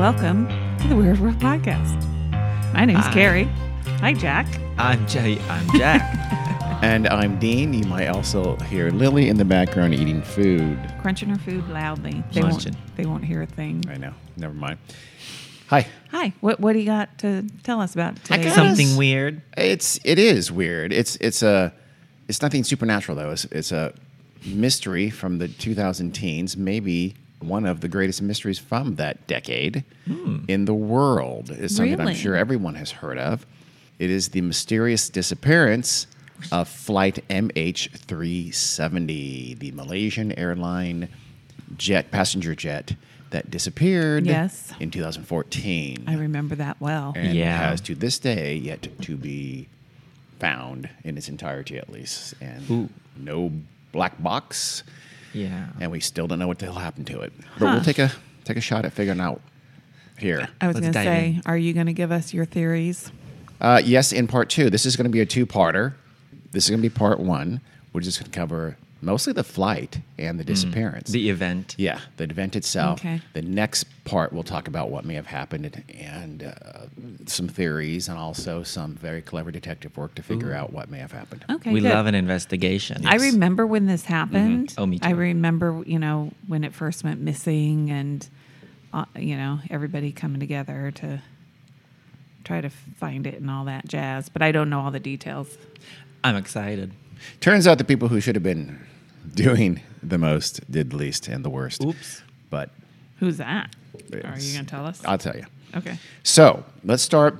Welcome to the Weird World Podcast. My name's Hi. Carrie. Hi, Jack. I'm Jay. I'm Jack. And I'm Dean. You might also hear Lily in the background eating food. Crunching her food loudly. They won't, they won't hear a thing. I know. Never mind. Hi. Hi. What What do you got to tell us about today? got Something Yes. weird. It's it is weird. It's it's a it's nothing supernatural though. It's it's a mystery from the 2000 teens. Maybe one of the greatest mysteries from that decade hmm. in the world. It's something Really? I'm sure everyone has heard of. It is the mysterious disappearance of flight MH370, the Malaysian airline jet passenger jet that disappeared Yes. in 2014 I remember that well. and Yeah. has to this day yet to be found in its entirety at least and Ooh. no black box Yeah. and we still don't know what the hell happened to it but Huh. we'll take a take a shot at figuring out here I was going to say, in. are you going to give us your theories? uh, yes in part two this is going to be a two-parter this is going to be part one we're just going to cover mostly the flight and the disappearance Mm. The event. Yeah, the event itself. Okay. The next part, we'll talk about what may have happened and uh, some theories and also some very clever detective work to figure out what may have happened. Okay. we good. love an investigation. I remember when this happened. Oh, me too. I remember, you know, when it first went missing and, uh, you know, everybody coming together to try to find it and all that jazz. But I don't know all the details. I'm excited. Turns out the people who should have been doing the most did the least and the worst. Oops. But Who's that? Are you going to tell us? I'll tell you. okay. So let's start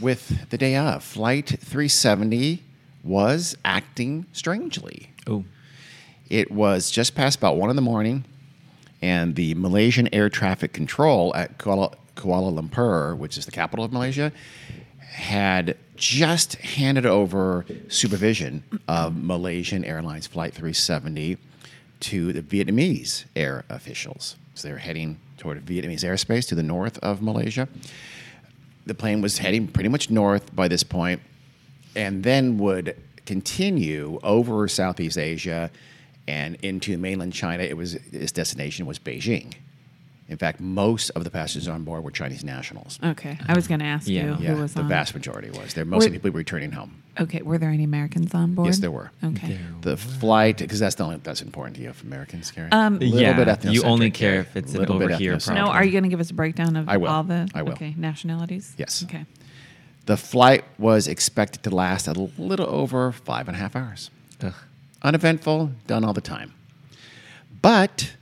with the day of. Flight 370 was acting strangely. Oh. It was just past about one in the morning, and the Malaysian Air Traffic Control at Kuala, Kuala Lumpur, which is the capital of Malaysia, had just handed over supervision of Malaysian Airlines Flight 370 to the Vietnamese air officials. So they were heading toward Vietnamese airspace to the north of Malaysia. The plane was heading pretty much north by this point, and then would continue over Southeast Asia and into mainland China. It was its destination was Beijing. In fact, most of the passengers on board were Chinese nationals. Okay. I was going to ask Yeah. you who Yeah, was the on. vast majority was. There mostly Were- people returning home. Okay. Were there any Americans on board? Yes, there were. Okay. The flight, because that's the only that's important to you, for Americans, Gary. Um, Little yeah. bit you only care if it's an Little bit over here problem. No, are you going to give us a breakdown of I will. all the I will. okay nationalities? Yes. Okay. The flight was expected to last a little over five and a half hours. Ugh. Uneventful, done all the time. But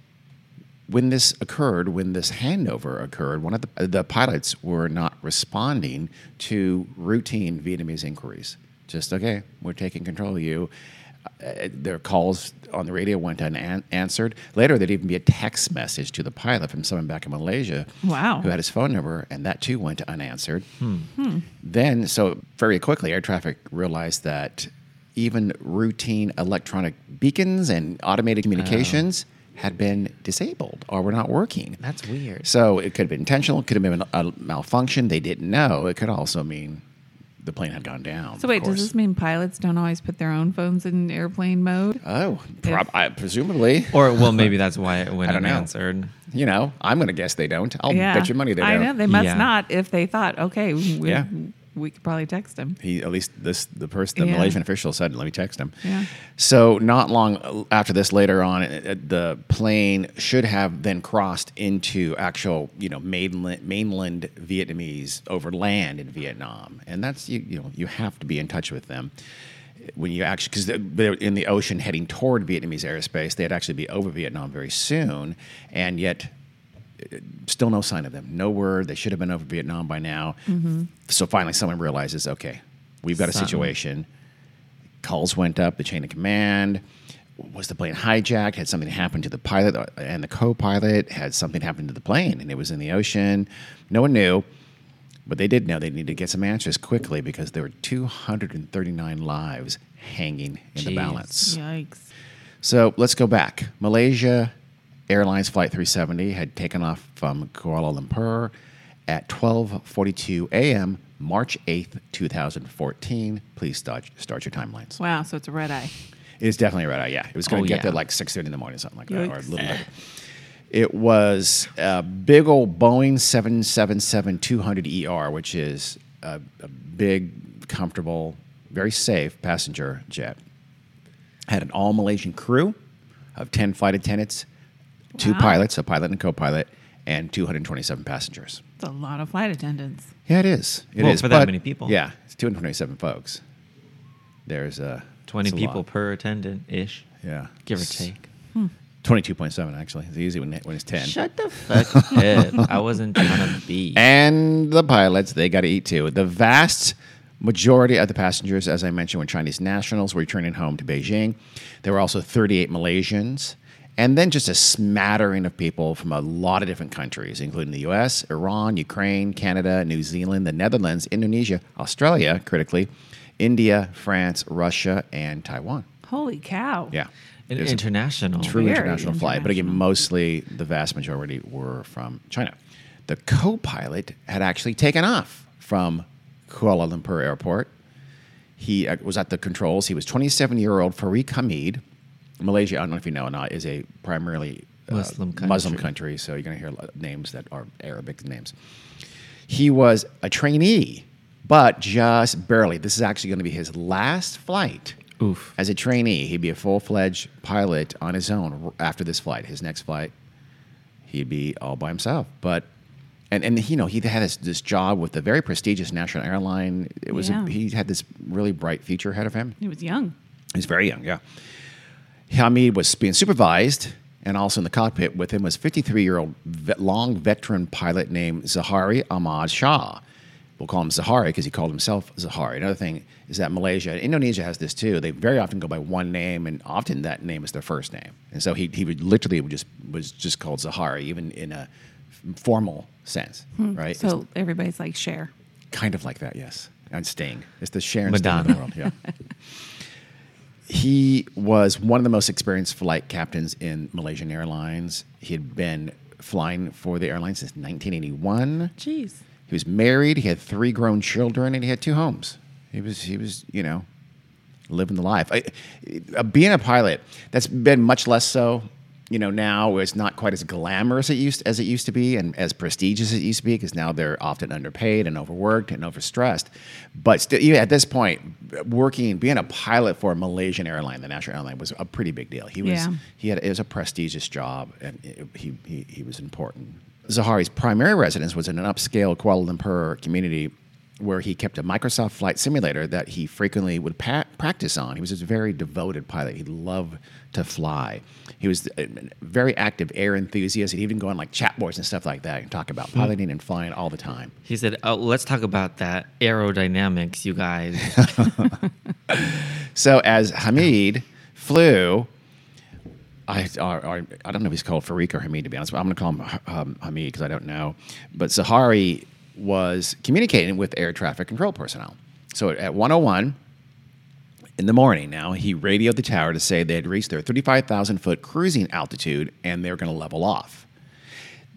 when this occurred, when this handover occurred, one of the, the pilots were not responding to routine Vietnamese inquiries. Just, okay, we're taking control of you. Uh, their calls on the radio went unanswered. Later, there'd even be a text message to the pilot from someone back in Malaysia Wow. who had his phone number, and that too went unanswered. Then, so very quickly, air traffic realized that even routine electronic beacons and automated communications had been disabled or were not working. That's weird. So it could have been intentional, it could have been a malfunction. They didn't know. It could also mean the plane had gone down. So wait, does this mean pilots don't always put their own phones in airplane mode? Oh, prob- I, presumably. Or well, maybe that's why it went I don't know. unanswered. You know, I'm going to guess they don't. I'll bet your money they don't. I know they must Yeah. not if they thought, okay, we, Yeah. We could probably text him. He at least this the person the Yeah. Malaysian official said, "Let me text him." Yeah. So not long after this, later on, the plane should have then crossed into actual, you know, mainland mainland Vietnamese over land in Vietnam, and that's you you know you have to be in touch with them when you actually because they're in the ocean heading toward Vietnamese airspace. They'd actually be over Vietnam very soon, and yet still no sign of them. No word. They should have been over Vietnam by now. Mm-hmm. So finally, someone realizes, okay, we've got a situation. Calls went up, the chain of command. Was the plane hijacked? Had something happened to the pilot uh, and the co pilot? Had something happened to the plane and it was in the ocean? No one knew. But they did know they needed to get some answers quickly because there were 239 lives hanging in the balance. Yikes. So let's go back. Malaysia Airlines Flight 370 had taken off from Kuala Lumpur at 12:42 a.m. March 8th, 2014. Please start, start your timelines. Wow. So it's a red eye. It's definitely a red eye. Yeah, it was going Oh, to get yeah. there like 6:30 in the morning, something like that, or a little later. It was a big old Boeing 777-200 ER, E which is a, a big, comfortable, very safe passenger jet. Had an all Malaysian crew of 10 flight attendants, two Wow. pilots, a pilot and a co-pilot, and 227 passengers. It's a lot of flight attendants. Yeah, it is. It is. Well, for that but- many people. Yeah, it's 227 folks. There's uh, 20 it's a people lot. per attendant ish, Yeah, give or S- take. 22.7 actually. It's easy when, when it's 10. Shut the fuck up. I wasn't trying to be. And the pilots, they got to eat too. The vast majority of the passengers, as I mentioned, were Chinese nationals returning home to Beijing. There were also 38 Malaysians, and then just a smattering of people from a lot of different countries, including the US, Iran, Ukraine, Canada, New Zealand, the Netherlands, Indonesia, Australia, critically, India, France, Russia, and Taiwan. Holy cow. Yeah. An It was international. true Very international flight, but again, mostly the vast majority were from China. The co-pilot had actually taken off from Kuala Lumpur Airport. He uh, was at the controls. He was 27-year-old Farid Hamid. Malaysia, I don't know if you know or not, is a primarily uh, Muslim Muslim country. country, so you're going to hear a lot of names that are Arabic names. He was a trainee, but just barely. This is actually going to be his last flight Oof. as a trainee, he'd be a full fledged pilot on his own after this flight. His next flight, he'd be all by himself. But and and you know he had this, this job with a very prestigious national airline. It was Yeah. a, he had this really bright future ahead of him. He was young. He's very young, yeah. Hamid was being supervised, and also in the cockpit with him was 53 year old long veteran pilot named Zaharie Ahmad Shah. We'll call him Zaharie because he called himself Zaharie. Another thing is that Malaysia, Indonesia has this too. They very often go by one name, and often that name is their first name. And so he, he would literally would just was just called Zaharie, even in a formal sense, hmm. right? It's So everybody's like, Cher. kind of like that, yes. And Sting. It's the Cher and Sting of the world, yeah. he was one of the most experienced flight captains in Malaysian Airlines. He had been flying for the airline since 1981. Jeez. He was married. He had three grown children, and he had two homes. He was, he was, you know, living the life. I, uh, being a pilot, that's been much less so. You know, now it's not quite as glamorous it used as it used to be, and as prestigious as it used to be, because now they're often underpaid and overworked and overstressed. But still, even at this point, working, being a pilot for a Malaysian airline, the national airline, was a pretty big deal. He was, Yeah. he had, it was a prestigious job, and it, he, he, he was important. Zaharie's primary residence was in an upscale Kuala Lumpur community where he kept a Microsoft flight simulator that he frequently would pa- practice on. He was a very devoted pilot. He loved to fly. He was a very active air enthusiast. He'd even go on like chat boards and stuff like that and talk about piloting and flying all the time. He said, oh, let's talk about that aerodynamics, you guys. So as Hamid flew, I, or, or, I don't know if he's called Fariq or Hamid to be honest. But I'm going to call him um, Hamid because I don't know. But Zaharie was communicating with air traffic control personnel. So at 101 in the morning now, he radioed the tower to say they had reached their 35,000 foot cruising altitude and they were going to level off.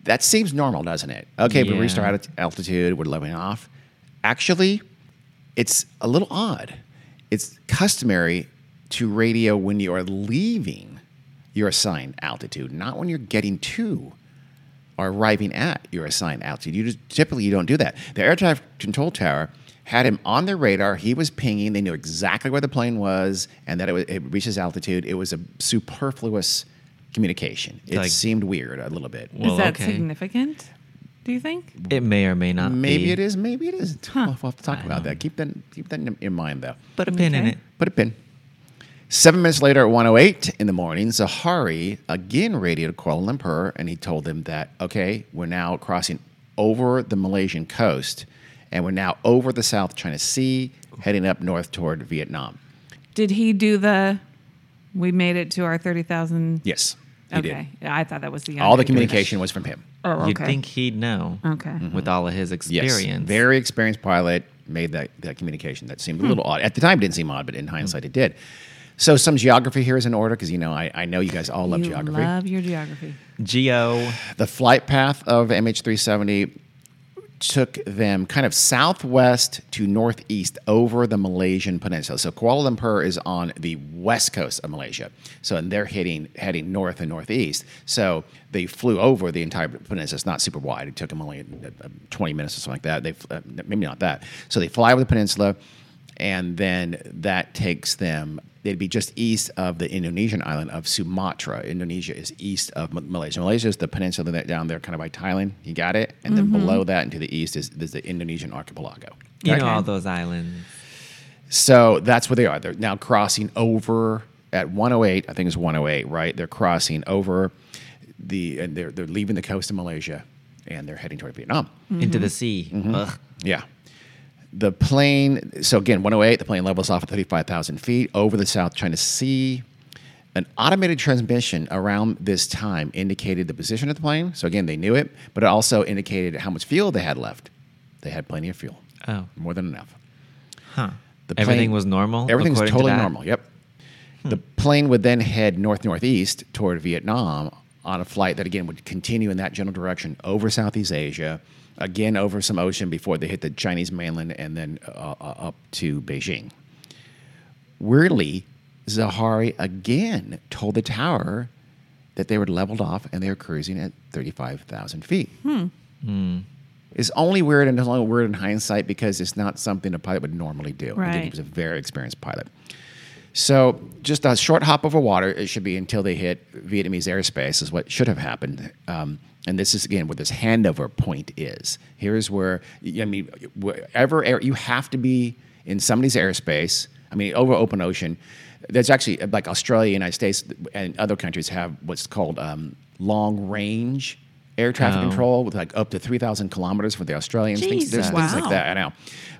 That seems normal, doesn't it? Okay, we reached our altitude, we're leveling off. Actually, it's a little odd. It's customary to radio when you are leaving your assigned altitude, not when you're getting to or arriving at your assigned altitude. You just, typically you don't do that. The air traffic control tower had him on their radar. He was pinging. They knew exactly where the plane was and that it, was, it reached its altitude. It was a superfluous communication. It Like- seemed weird a little bit. Well, Is that okay. significant? Do you think? It may or may not Maybe be. it is. Maybe it isn't. Huh. We'll have to talk I about know. that. Keep that keep that in, in mind, though. Put a pin in it. Put a pin. Seven minutes later, at 108 in the morning, Zaharie again radioed Kuala Lumpur, and he told them that okay, we're now crossing over the Malaysian coast, and we're now over the South China Sea, heading up north toward Vietnam. Did he do the? We made it to our thirty thousand. Yes, he Okay, yeah, I thought that was the did. All the communication was from him. Oh, okay. You'd think he'd know Okay. with mm-hmm. all of his Yes, experience. very experienced pilot made that, that communication. That seemed a hmm. little odd at the time. It didn't seem odd, but in hmm. hindsight, it did. So some geography here is in order because you know I, I know you guys all love you geography. love your geography. Geo. the flight path of MH370 took them kind of southwest to northeast over the Malaysian peninsula. So Kuala Lumpur is on the west coast of Malaysia. So and they're heading heading north and northeast. So they flew over the entire peninsula. It's not super wide. It took them only uh, 20 minutes or something like that. They uh, maybe not that. So they fly over the peninsula, and then that takes them. They'd be just east of the Indonesian island of Sumatra. Indonesia is east of Malaysia. Malaysia is the peninsula that down there, kind of by Thailand. You got it. And then below that, and to the east, is, is the Indonesian archipelago. You Okay? know all those islands. So that's where they are. They're now crossing over at 108. I think it's 108, right? They're crossing over the and they're they're leaving the coast of Malaysia and they're heading toward Vietnam. Into the sea. Mm-hmm. Yeah. The plane, so again, 108, the plane levels off at 35,000 feet over the South China Sea. An automated transmission around this time indicated the position of the plane. So again, they knew it, but it also indicated how much fuel they had left. They had plenty of fuel, Oh. more than enough. Huh. The Everything was normal. Everything was according to totally normal. Yep. Hmm. The plane would then head north northeast toward Vietnam on a flight that again would continue in that general direction over Southeast Asia, again over some ocean before they hit the Chinese mainland and then uh, uh, up to Beijing. Weirdly, Zaharie again told the tower that they were leveled off and they were cruising at 35,000 feet. Hmm. It's only weird and it's only weird in hindsight because it's not something a pilot would normally do. I think Right. he was a very experienced pilot. So just a short hop over water. It should be until they hit Vietnamese airspace is what should have happened. Um, and this is again where this handover point is. Here's where I mean, wherever air, you have to be in somebody's airspace. I mean, over open ocean. There's actually like Australia, United States, and other countries have what's called um, long range air traffic Oh. control with like up to 3,000 kilometers for the Australians. Things, there's Jesus. things like that. I know,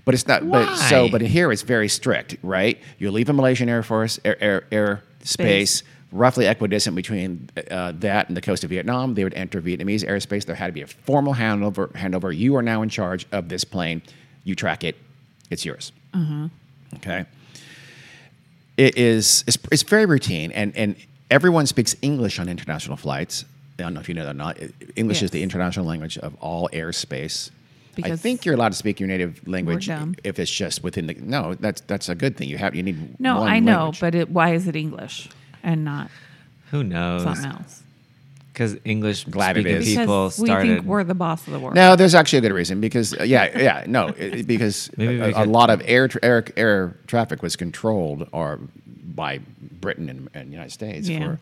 but it's not. But so, but here it's very strict, right? You leave a Malaysian Air Force air, air, air space, Space. roughly equidistant between uh, that and the coast of Vietnam. They would enter Vietnamese airspace. There had to be a formal handover. Handover. You are now in charge of this plane. You track it. It's yours. Okay. It is. It's, it's very routine, and and everyone speaks English on international flights. I don't know if you know that or not. English is the international language of all airspace. I think you're allowed to speak your native language if it's just within the. No, that's that's a good thing. You have you need. No, one I know, language. but it, why is it English and not Who knows? something else? Because English Glad speaking is. people Because we think we're the boss of the world. No, there's actually a good reason because uh, yeah, yeah, no, it, because a, a lot of air, tra- air air traffic was controlled or by Britain and, and United States. Yeah. For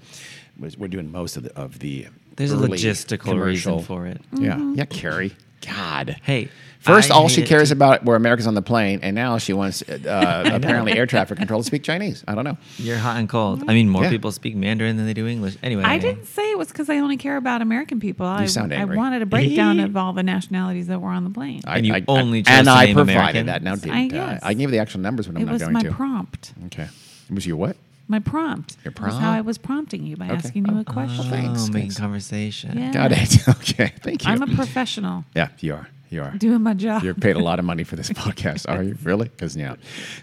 was we're doing most of the of the. There's a logistical commercial- reason for it. Yeah, Mm-hmm. yeah, Carrie. God. Hey, First, I all she cares too. about were Americans on the plane, and now she wants uh, apparently air traffic control to speak Chinese. I don't know. You're hot and cold. I mean, more Yeah. people speak Mandarin than they do English. Anyway, I didn't say it was because I only care about American people. I, sound I wanted a breakdown of all the nationalities that were on the plane. I, And you I- only I, and I provided American? that. Now, didn't I? guess. I gave the actual numbers, but I'm it not was going my to. prompt. Okay. It was your what? My prompt. Your was how? I was prompting you by Okay. asking you a Oh, question. thanks, Oh, making thanks. conversation. Yeah. Got it. Okay. Thank you. I'm a professional yeah, you are. You are. doing my job. You're paid a lot of money for this podcast, are you? Really? Because yeah.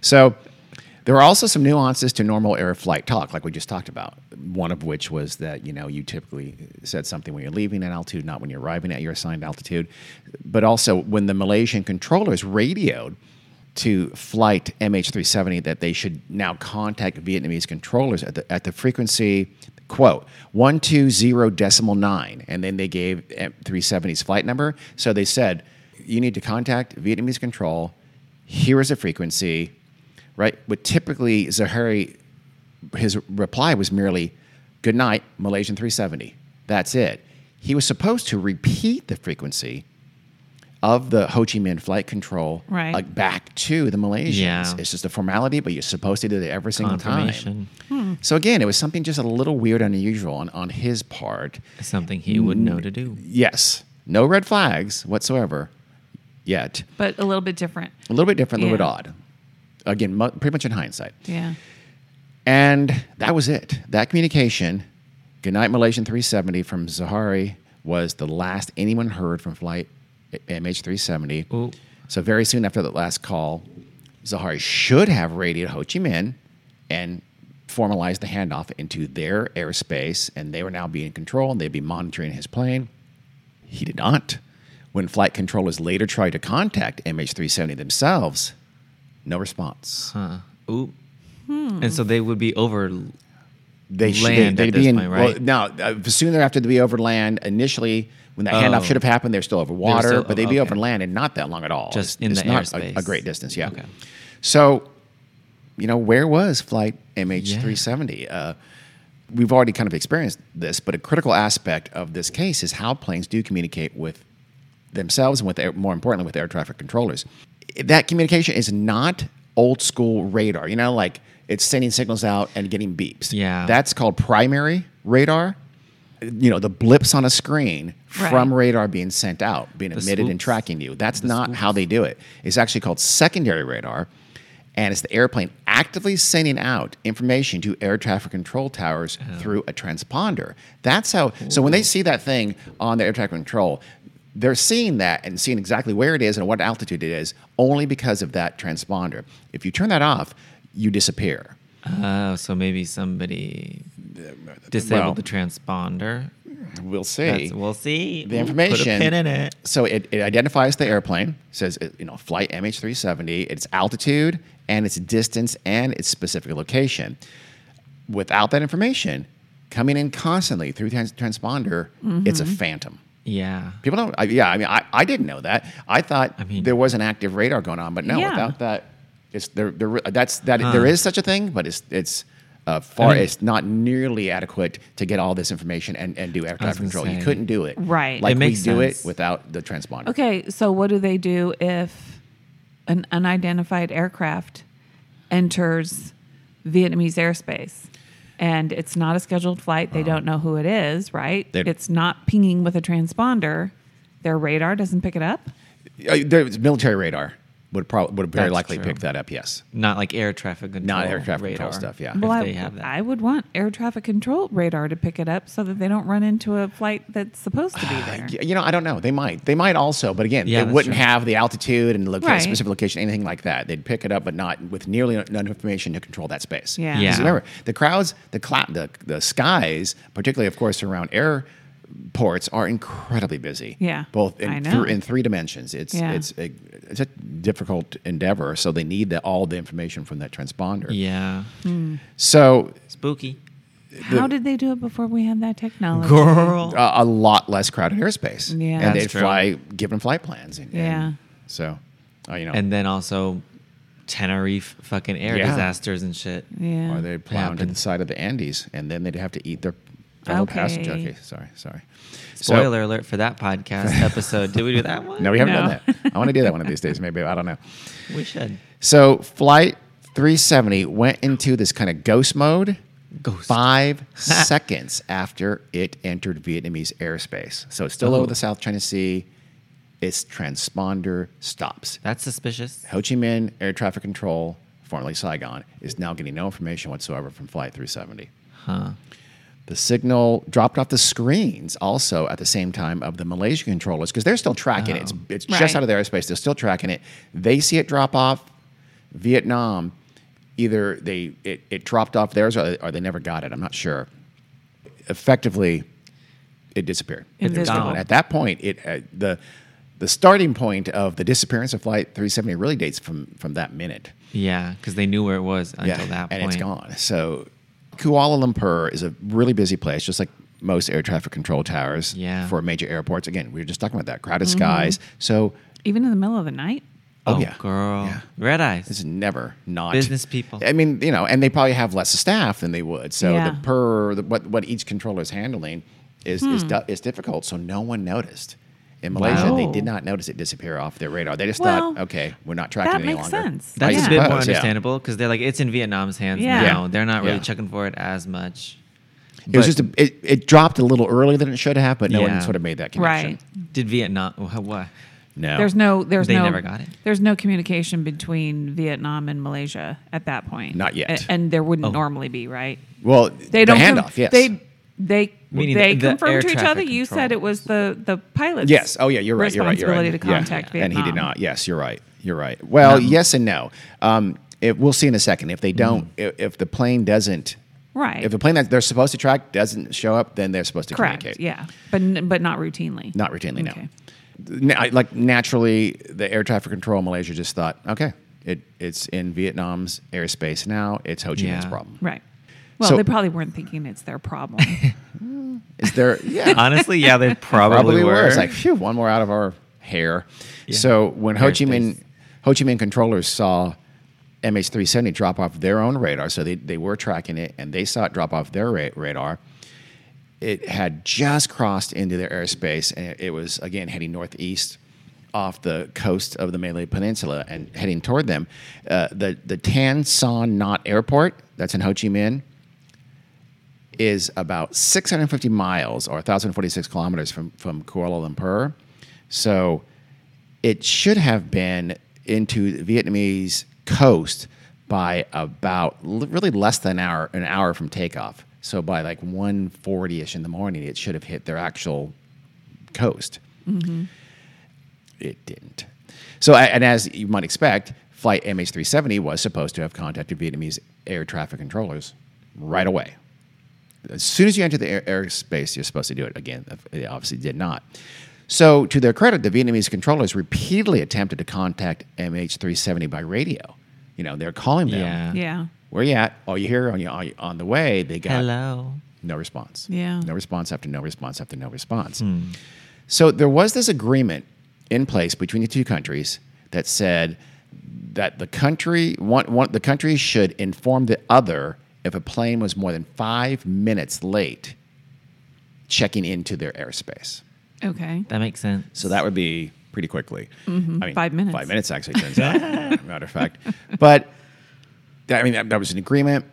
So there are also some nuances to normal air flight talk, like we just talked about. One of which was that you know you typically said something when you're leaving at altitude, not when you're arriving at your assigned altitude. But also when the Malaysian controllers radioed to flight MH370 that they should now contact Vietnamese controllers at the at the frequency quote 120 decimal 9 and then they gave M370's flight number. So they said you need to contact Vietnamese control. Here is a frequency right? But typically Zaharie his reply was merely good night Malaysian 370 that's it. He was supposed to repeat the frequency of the Ho Chi Minh flight control Right. like back to the Malaysians. Yeah. It's just a formality, but you're supposed to do it every single Confirmation. time. So again, it was something just a little weird and unusual on, on his part. Something he wouldn't know to do. Yes, no red flags whatsoever yet. but a little bit different. A little bit different, a little Yeah. bit odd. Again, mu- pretty much in hindsight. Yeah. And that was it. That communication, Goodnight Malaysian 370 from Zaharie, was the last anyone heard from flight MH370. Ooh. So very soon after that last call, Zaharie should have radioed Ho Chi Minh and formalized the handoff into their airspace, and they were now be in control and they'd be monitoring his plane. He did not. When flight controllers later tried to contact MH370 themselves, no response. Huh. Ooh. And so they would be over. They should Land they, at would this be in, point, well, right? now, uh, soon thereafter, they'd be over land. Initially, when that handoff Oh. should have happened, they're still over water, still- but they'd be okay. over land and not that long at all. Just It's- in it's the not a, a great distance, yeah. Okay. So, you know, where was flight MH370? Uh, we've already kind of experienced this, but a critical aspect of this case is how planes do communicate with themselves and with air, more importantly with air traffic controllers. That communication is not old school radar. You know, like it's sending signals out and getting beeps. Yeah. That's called primary radar. You know, the blips on a screen Right. from radar being sent out, being The emitted and tracking you. That's not how they do it. It's actually called secondary radar, and it's the airplane actively sending out information to air traffic control towers through a transponder. That's how. So when they see that thing on the air traffic control, they're seeing that and seeing exactly where it is and what altitude it is only because of that transponder. If you turn that off, you disappear. Oh, so maybe somebody disabled well- the transponder. We'll see. That's, we'll see. the Ooh, information. Put a pin in it. So it, it identifies the airplane, says uh, you know flight MH370, its altitude and its distance and its specific location. Without that information, coming in constantly through trans- transponder, it's a phantom. Yeah. People don't. I, yeah, I mean, I, I didn't know that. I thought I mean- there was an active radar going on, but no, Yeah. without that, it's there. there that's that. Huh. There is such a thing, but it's it's. Uh, far, mean- it's not nearly adequate to get all this information and, and do air was traffic gonna control. You couldn't do it Right. like It makes we do it without the transponder. Okay, so what do they do if an unidentified aircraft enters Vietnamese airspace and it's not a scheduled flight? They don't know who it is, right? It's not pinging with a transponder. Their radar doesn't pick it up. Uh, there's military radar would probably would very That's likely true. pick that up. Yes, Not like air traffic control. Not air traffic control stuff, yeah. If Well, I, they have that. I would want air traffic control radar to pick it up so that they don't run into a flight that's supposed to be there. You know I don't know. They might. They might also, but again, Yeah, they wouldn't true. have the altitude and loca- Right. specific location, anything like that. They'd pick it up, but not with nearly enough information to control that space. Yeah. Yeah. Remember, the crowds, the, cla- the the skies, particularly of course around airports, are incredibly busy. Yeah, both in, I know. through- in three dimensions. It's Yeah. it's a, it's a difficult endeavor. So they need the, all the information from that transponder. yeah. So Spooky. How did they do it before we had that technology? Girl. a, a lot less crowded airspace. Yeah. and That's they'd true. fly given flight plans. And, and Yeah. so, uh, you know, And then also Tenerife fucking air Yeah. disasters and shit. Yeah. or they'd plow into the side of the Andes, and then they'd have to eat their fellow passenger. Okay. Okay, sorry, sorry. So- Spoiler alert for that podcast episode. Did we do that one? no, we haven't No. done that. I want to do that one of these days. Maybe I don't know. We should. So, flight 370 went into this kind of ghost mode. Ghost. Five seconds after it entered Vietnamese airspace. So it's still Oh. over the South China Sea. Its transponder stops. That's suspicious. Ho Chi Minh Air Traffic Control, formerly Saigon, is now getting no information whatsoever from Flight 370. Huh. The signal dropped off the screens also at the same time of the Malaysian controllers because they're still tracking it. It's, it's just out of their airspace. They're still tracking it. They see it drop off. Vietnam, either they it, it dropped off theirs or, or they never got it. I'm not sure. Effectively, it disappeared. Invisible. gone. At that point, it uh, the the starting point of the disappearance of Flight 370 really dates from from that minute Yeah, because they knew where it was until that and it's gone. So Kuala Lumpur is a really busy place, just like most air traffic control towers Yeah. for major airports. Again, we were just talking about that crowded skies. So, Even in the middle of the night? oh, Oh, yeah, girl. Yeah. Red eyes. It's never not Business people. I mean, you know, and they probably have less staff than they would. So Yeah. the per the, what what each controller is handling is is, Hmm. du- is difficult. So no one noticed. In Malaysia, they did not notice it disappear off their radar. They just Well, thought, okay, we're not tracking that it any makes longer. sense. That's Yeah. a bit more suppose, understandable because they're like it's in Vietnam's hands Yeah. now. Yeah. They're not really Yeah. checking for it as much. It was just a, it, it dropped a little earlier than it should have, but no Yeah. one sort of made that connection. Right. did Vietnam? wha- What? No, There's no there's They no never got it? There's no communication between Vietnam and Malaysia at that point. Not yet. A- And, there wouldn't Oh. normally be, right? Well, They the don't com- handoff. yes. They they Meaning they the- the air confirmed to each other. You control. said it was the the pilot's yes. Oh yeah. You're right. You're right. You're right. responsibility to Yeah. contact And he did not. Yes. You're right. You're right. Well, Um, yes and no. Um, it, we'll see in a second. If they don't, if, if the plane doesn't, Right. if the plane that they're supposed to track doesn't show up, then they're supposed to Correct. communicate. Yeah. But n- but not routinely. Not routinely. No. Okay. na- like naturally, the air traffic control in Malaysia just thought, okay, it, it's in Vietnam's airspace now. It's Ho Chi Minh's Yeah. problem. Right. Well, So- they probably weren't thinking it's their problem. Is there? Yeah, Honestly, yeah, they probably, probably were. were. It's like, phew, one more out of our hair. Yeah. So when Ho Chi Minh, Airspace. Ho Chi Minh controllers saw MH370 drop off their own radar, so they, they were tracking it and they saw it drop off their ra- radar. It had just crossed into their airspace and it, it was, again, heading northeast off the coast of the Malay Peninsula and heading toward them. Uh, the, the Tan Son Nhat Airport, that's in Ho Chi Minh, is about 650 miles or 1,046 kilometers from, from Kuala Lumpur. So it should have been into the Vietnamese coast by about l- really less than an hour, an hour from takeoff. So by like 1.40ish in the morning, it should have hit their actual coast. Mm-hmm. It didn't. So, and as you might expect, flight MH370 was supposed to have contacted Vietnamese air traffic controllers right away. As soon as you enter the air, airspace, you're supposed to do it. Again, they obviously did not. So, to their credit, the Vietnamese controllers repeatedly attempted to contact MH370 by radio. You know, they're calling them. Yeah. yeah. Where you at? Oh, you here on you on, on the way? They got Hello. no response. Yeah. No response after no response after no response. Hmm. So there was this agreement in place between the two countries that said that the country one, one the country should inform the other if a plane was more than five minutes late checking into their airspace. Okay. That makes sense. So that would be pretty quickly. I mean, Five minutes. Five minutes actually turns out, matter of fact. But that, I mean, that, that was an agreement.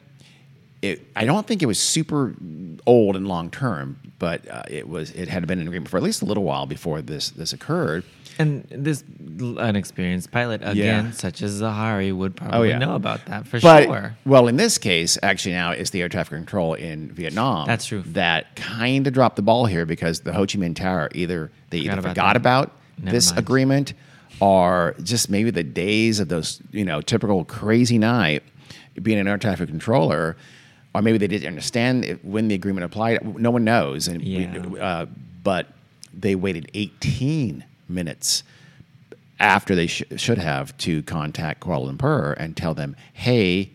It, I don't think it was super old and long term, but uh, it was. It had been an agreement for at least a little while before this this occurred. And this unexperienced pilot, again, Yeah. such as Zaharie, would probably yeah. know about that for But sure. well, in this case, actually now it's the air traffic control in Vietnam. That's true. That kind of dropped the ball here because the Ho Chi Minh Tower either they Forgot either about forgot that. about Never this mind. agreement or just maybe the days of those you know typical crazy night being an air traffic controller. Or maybe they didn't understand it, when the agreement applied. No one knows. And we- uh, but they waited 18 minutes after they sh- should have to contact Kuala Lumpur and tell them, hey,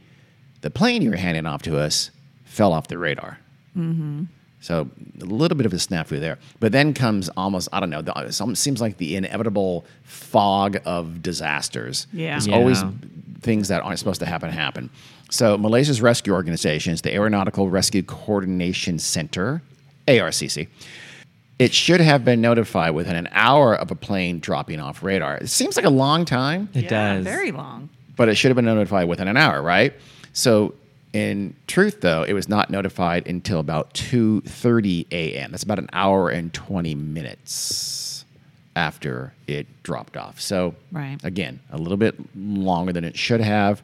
the plane you're handing off to us fell off the radar. Mm-hmm. So a little bit of a snafu there. But then comes almost, I don't know, the, it seems like the inevitable fog of disasters. Yeah. There's Yeah. always things that aren't supposed to happen happen. So Malaysia's rescue organization is the Aeronautical Rescue Coordination Center, ARCC. It should have been notified within an hour of a plane dropping off radar. It seems like a long time It yeah, does. Very long. but it should have been notified within an hour, right? So in truth, though, it was not notified until about 2:30 a.m. That's about an hour and 20 minutes after it dropped off. So Right. again, a little bit longer than it should have.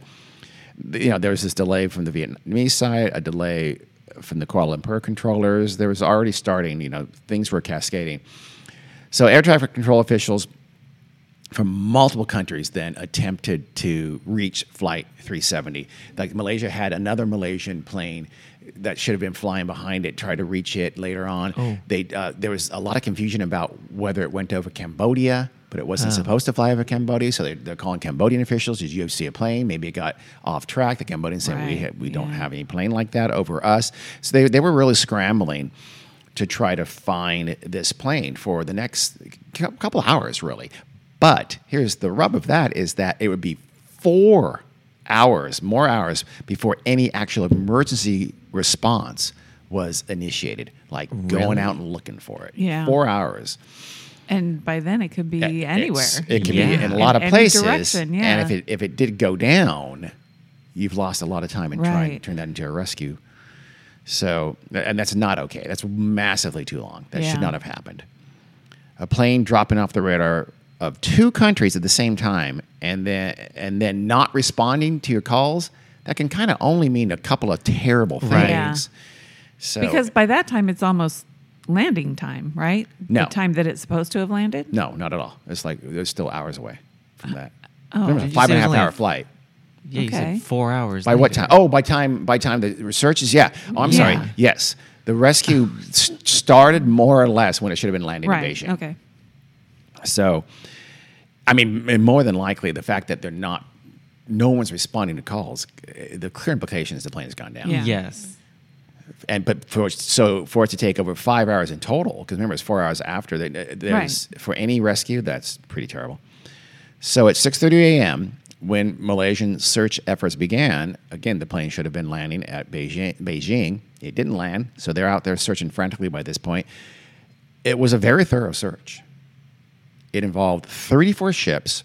You know, there was this delay from the Vietnamese side, a delay from the Kuala Lumpur controllers. There was already starting, you know, things were cascading. So air traffic control officials from multiple countries then attempted to reach flight 370 like malaysia had another malaysian plane that should have been flying behind it tried to reach it later on Oh. they uh, there was a lot of confusion about whether it went over cambodia but it wasn't oh. supposed to fly over cambodia so they're, they're calling cambodian officials did you see a plane maybe it got off track the cambodians saying we, ha- we don't have any plane like that over us so they, they were really scrambling to try to find this plane for the next couple of hours, really. But here's the rub of that is that it would be four hours, more hours, before any actual emergency response was initiated, like going out and looking for it. Yeah. Four hours. And by then it could be anywhere. It can Yeah. be in a lot In of any places. direction, yeah. And if it if it did go down, you've lost a lot of time in trying to turn that into a rescue. So, and that's not okay. That's massively too long. That Yeah. should not have happened. A plane dropping off the radar of two countries at the same time, and then and then not responding to your calls. That can kind of only mean a couple of terrible things. Right. Yeah. So, because by that time it's almost landing time, right? No. The time that it's supposed to have landed? no, not at all. It's like it's still hours away from that. Oh. Remember, Did you five say and a it half was only hour a- flight. Yeah, you Okay. said four hours. By what time? Oh, by time by time the research is yeah. Oh, I'm sorry. Yes, the rescue started more or less when it should have been landing in Right. Beijing. Okay. So, I mean, and more than likely, the fact that they're not, no one's responding to calls, eh, the clear implication is the plane has gone down. Yeah. Yes. And but for so for it to take over five hours in total, because remember it's four hours after. They, there's for any rescue, that's pretty terrible. So at 6:30 a.m., when Malaysian search efforts began, again the plane should have been landing at Beijing. Beijing. It didn't land, so they're out there searching frantically by this point. It was a very thorough search. It involved 34 ships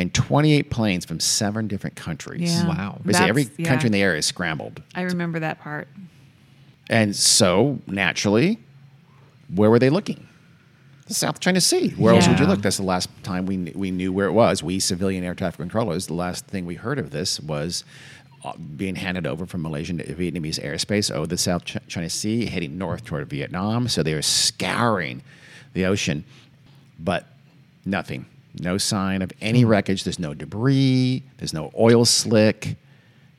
and 28 planes from seven different countries. Yeah. Wow. Basically, every yeah. country in the area is scrambled. I remember that part. And so, naturally, where were they looking? The South China Sea. Where else would you Yeah. look? That's the last time we, we knew where it was. We, civilian air traffic controllers, the last thing we heard of this was uh, being handed over from Malaysian to Vietnamese airspace over the South China Sea, heading north toward Vietnam. So they were scouring the ocean, but nothing. No sign of any wreckage. There's no debris. There's no oil slick.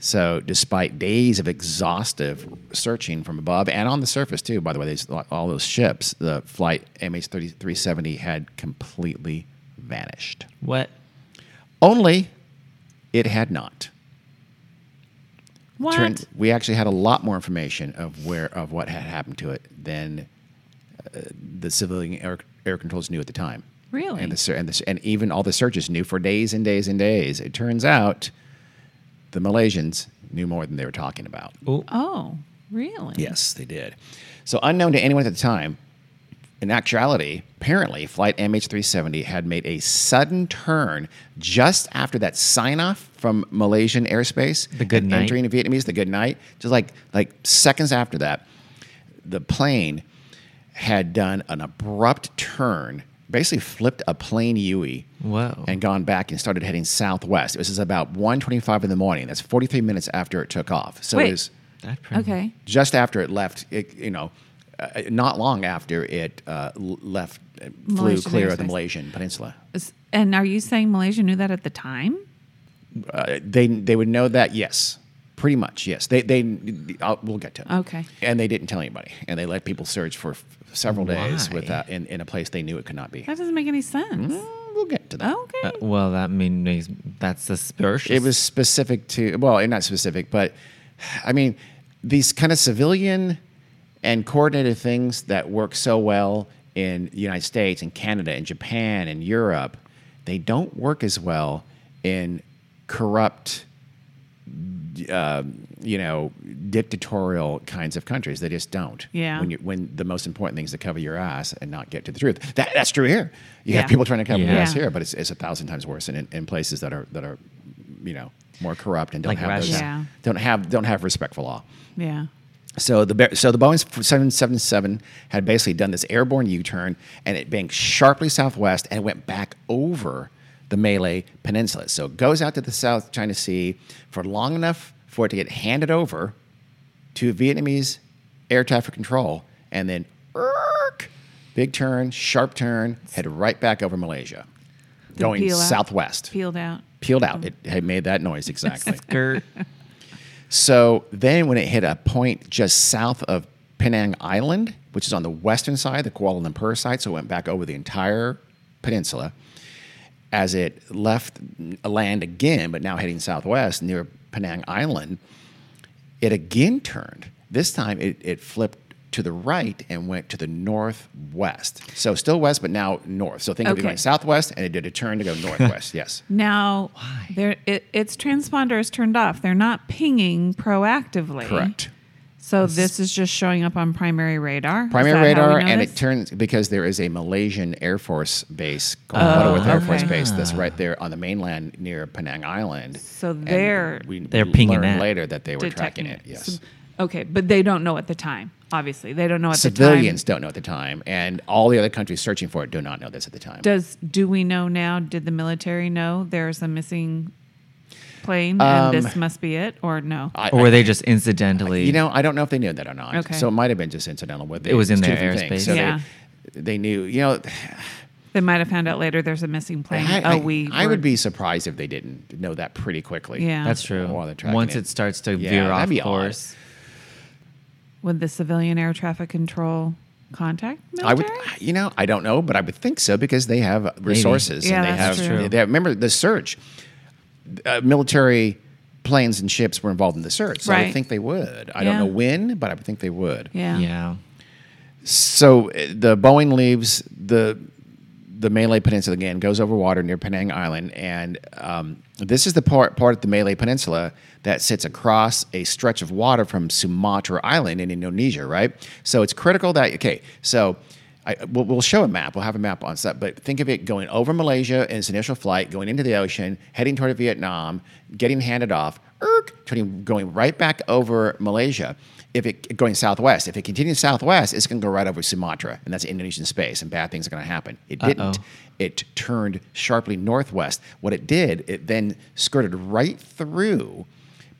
So, despite days of exhaustive searching from above and on the surface too, by the way, all those ships, the flight MH370 had completely vanished. What? Only it had not. What? Turned- we actually had a lot more information of where of what had happened to it than uh, the civilian air, air controls knew at the time. Really? And the, and the, and even all the searches knew for days and days and days. It turns out the Malaysians knew more than they were talking about. Oh, oh, really? Yes, they did. So, unknown to anyone at the time, in actuality, apparently, Flight MH370 had made a sudden turn just after that sign off from Malaysian airspace. The good night. Entering the Vietnamese, the good night. Just like, like seconds after that, the plane had done an abrupt turn, basically flipped a plane UE Whoa. and gone back and started heading southwest. It was about 1.25 in the morning. That's 43 minutes after it took off. So Wait. it was That's pretty- Okay. just after it left, it, you know, uh, not long after it uh, left, uh, flew Malaysian clear of the airspace. Malaysian peninsula. Is- And are you saying Malaysia knew that at the time? Uh, they they would know that, yes, pretty much, yes. They they I'll, we'll get to it. Okay. And they didn't tell anybody, and they let people search for f- several days Why? without in, in a place they knew it could not be. That doesn't make any sense. Mm, We'll get to that. Okay. Uh, well, that means that's suspicious. It was specific to well, not specific, but I mean these kind of civilian and coordinated things that work so well in the United States and Canada and Japan and Europe, they don't work as well in corrupt, uh, you know, dictatorial kinds of countries. They just don't. Yeah. When you when the most important thing is to cover your ass and not get to the truth. That, that's true here. You Yeah. have people trying to cover your Yeah. ass here, but it's, it's a thousand times worse in, in places that are that are, you know, more corrupt and don't Like have those, Yeah. don't have don't have respect for law. yeah. So the so the Boeing 777 had basically done this airborne U-turn and it banked sharply southwest and it went back over the Malay Peninsula. So it goes out to the South China Sea for long enough for it to get handed over to Vietnamese air traffic control and then big turn, sharp turn, head right back over Malaysia, going peel out? southwest. Peeled out. Peeled out. It had made that noise exactly. Skirt. So then, when it hit a point just south of Penang Island, which is on the western side, the Kuala Lumpur side, so it went back over the entire peninsula. As it left land again, but now heading southwest near Penang Island, it again turned. This time, it, it flipped to the right and went to the northwest. So still west, but now north. So think of it going southwest, and it did a turn to go northwest. yes. Now, there it, its transponder is turned off. They're not pinging proactively. Correct. So this is just showing up on primary radar. Primary that how we radar, and it turns because there is a Malaysian Air Force base oh, called Butterworth Air Force. Base that's right there on the mainland near Penang Island. So they're we They're pinging learned that. later that they were detecting tracking it. Yes, So- okay, but they don't know at the time. Obviously, they don't know at civilians the time. Civilians don't know at the time, and all the other countries searching for it do not know this at the time. Does do we know now? Did the military know there's a missing plane Um, and this must be it, or no? I- or were they just incidentally? you know, I don't know if they knew that or not. Okay. So it might have been just incidental. With It was in it's their airspace. So Yeah. they, they knew. You know, they might have found out later there's a missing plane. I, oh, I- we. I were- would be surprised if they didn't know that pretty quickly. Yeah. That's true. While they're tracking Once it. it starts to Yeah, veer that'd off be odd. course. Would the civilian air traffic control contact I would, you know, I don't know, but I would think so because they have resources Yeah, and they that's have. true. They have, remember the search. Uh, military planes and ships were involved in the search, so I think they would. I Yeah. don't know when, but I think they would. Yeah. Yeah. So uh, the Boeing leaves the the Malay Peninsula again, goes over water near Penang Island, and um, this is the part part of the Malay Peninsula that sits across a stretch of water from Sumatra Island in Indonesia, right? So it's critical that okay, so. I, we'll, we'll show a map. We'll have a map on set, but think of it going over Malaysia in its initial flight, going into the ocean, heading toward Vietnam, getting handed off, erk, turning, going right back over Malaysia. If it going southwest, if it continues southwest, it's going to go right over Sumatra, and that's Indonesian space, and bad things are going to happen. It didn't. It turned sharply northwest. What it did, it then skirted right through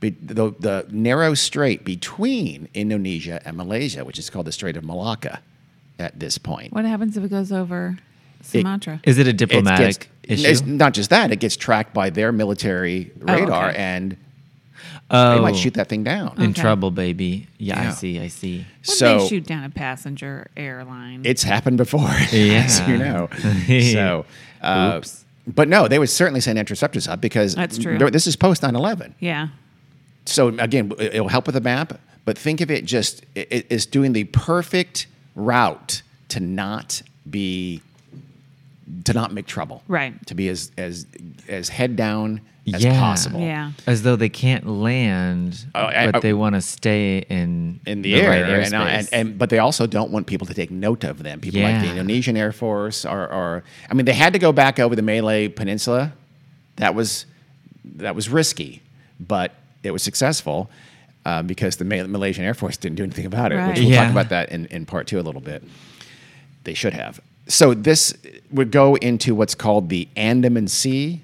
the, the narrow strait between Indonesia and Malaysia, which is called the Strait of Malacca at this point. What happens if it goes over Sumatra? Is it a It diplomatic gets- issue? It's not just that; it gets tracked by their military radar, Oh, okay. and oh, they might shoot that thing down. in Okay. trouble, baby. Yeah, I see. I see. Would so they shoot down a passenger airline? it's happened before, Yeah. as you know. so, uh, Oops. but no, they would certainly send interceptors up because That's true. This is post 9/11. yeah. so again, it- it'll help with the map, but think of it just it, it- it's doing the perfect route to not be to not make trouble. Right. To be as as as head down as Yeah. possible. Yeah. As though they can't land, I- but I- they want to stay in In the, right air, and, uh, and, and but they also don't want people to take note of them. People like the Indonesian Air Force, or, or I mean, they had to go back over the Malay Peninsula. That was that was risky, but it was successful uh, because the Mal- Malaysian Air Force didn't do anything about it. Right. Which we'll Yeah. talk about that in, in part two a little bit. They should have. So this would go into what's called the Andaman Sea,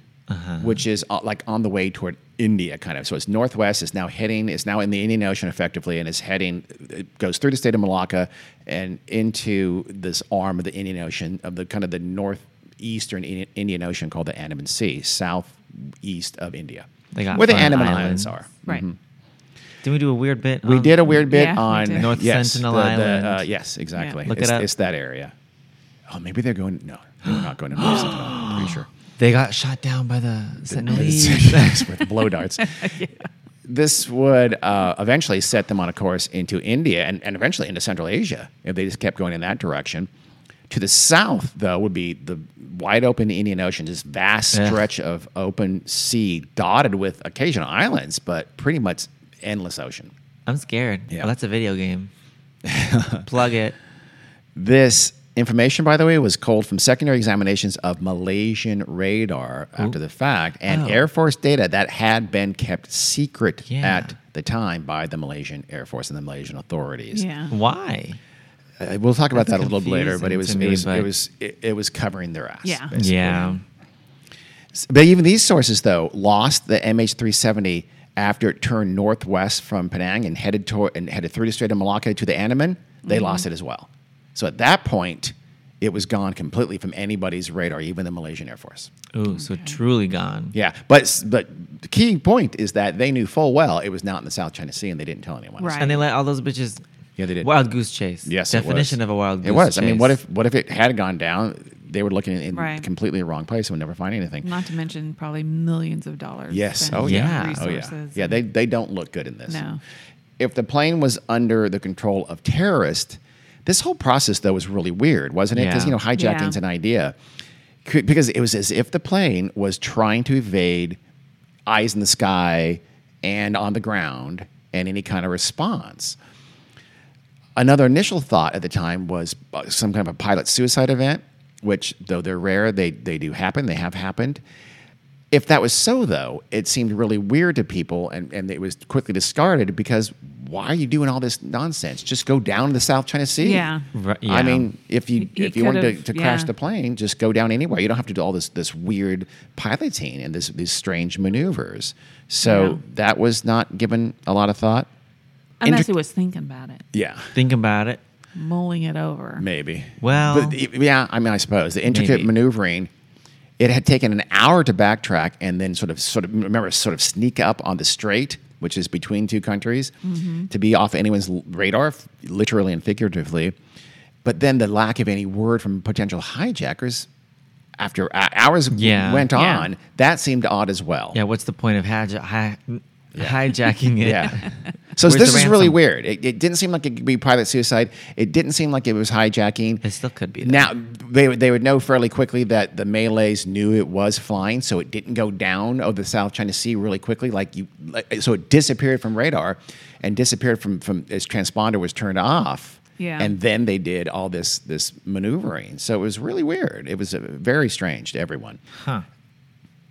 which is uh, like on the way toward India, kind of. So it's northwest. It's now heading. It's now in the Indian Ocean, effectively, and it's heading. It goes through the state of Malacca and into this arm of the Indian Ocean of the kind of the northeastern Indian- Indian Ocean called the Andaman Sea, southeast of India, They got where the Andaman islands. Islands, are. Right. Mm-hmm. Did we do a weird bit? We on- did a weird bit Yeah, on did. North yes, Sentinel the- the, Island. uh, yes, exactly. Look it it's, up. it's that area. Oh, maybe they're going. No, they're not going to North Sentinel. I'm pretty sure. They got shot down by the Sentinelese. Sentinelese with blow darts. This would uh, eventually set them on a course into India and, and eventually into Central Asia if they just kept going in that direction. To the south, though, would be the wide open Indian Ocean, this vast Yeah. stretch of open sea dotted with occasional islands, but pretty much endless ocean. I'm scared. Yeah. Oh, that's a video game. Plug it. This information, by the way, was culled from secondary examinations of Malaysian radar after the fact and Oh. Air Force data that had been kept secret Yeah. at the time by the Malaysian Air Force and the Malaysian authorities. Yeah. Why? Uh, we'll talk about That's that a little later, but it was confusing it was, me, it but- was it, it was covering their ass. Yeah. basically. Yeah. But even these sources, though, lost the MH370 after it turned northwest from Penang and headed toward and headed through the Strait of Malacca to the Andaman. They mm-hmm. lost it as well. So at that point, it was gone completely from anybody's radar, even the Malaysian Air Force. Ooh, so truly gone. Yeah, but but the key point is that they knew full well it was not in the South China Sea, and they didn't tell anyone. Right. And they let all those bitches. Yeah, they did. Wild goose chase. Yes, it Definition was. of a wild goose It was. I mean, what if what if it had gone down? They were looking in Right. completely the wrong place and would never find anything. Not to mention probably millions of dollars. Yes. Oh yeah. Yeah. Oh yeah. Yeah. They they don't look good in this. No. If the plane was under the control of terrorists, this whole process though was really weird, wasn't it? Because Yeah. you know hijacking's Yeah. an idea. Because it was as if the plane was trying to evade eyes in the sky and on the ground and any kind of response. Another initial thought at the time was uh, some kind of a pilot suicide event, which, though they're rare, they, they do happen. They have happened. If that was so, though, it seemed really weird to people and, and it was quickly discarded because why are you doing all this nonsense? Just go down to the South China Sea. Yeah. Right, I mean, if you He- he if you wanted to, could've- to crash the plane, just go down anywhere. You don't have to do all this this weird piloting and this these strange maneuvers. So Yeah. that was not given a lot of thought. Unless Inter- he was thinking about it, Yeah. Think about it. Mulling it over. Maybe. Well- but yeah, I mean, I suppose the intricate Maybe. maneuvering. It had taken an hour to backtrack and then sort of, sort of, remember, sort of sneak up on the strait, which is between two countries, Mm-hmm. to be off anyone's radar, literally and figuratively. But then the lack of any word from potential hijackers after hours Yeah. went Yeah. on, that seemed odd as well. Yeah, what's the point of hij- hi- hijacking it? Yeah. So Where's this the is really weird. It, it didn't seem like it could be private suicide. It didn't seem like it was hijacking. It still could be. though. Now they would- they would know fairly quickly that the Malays knew it was flying, so it didn't go down over the South China Sea really quickly. Like you, like, so it disappeared from radar, and disappeared from from its transponder was turned off. Yeah. And then they did all this this maneuvering. So it was really weird. It was uh, very strange to everyone. Huh.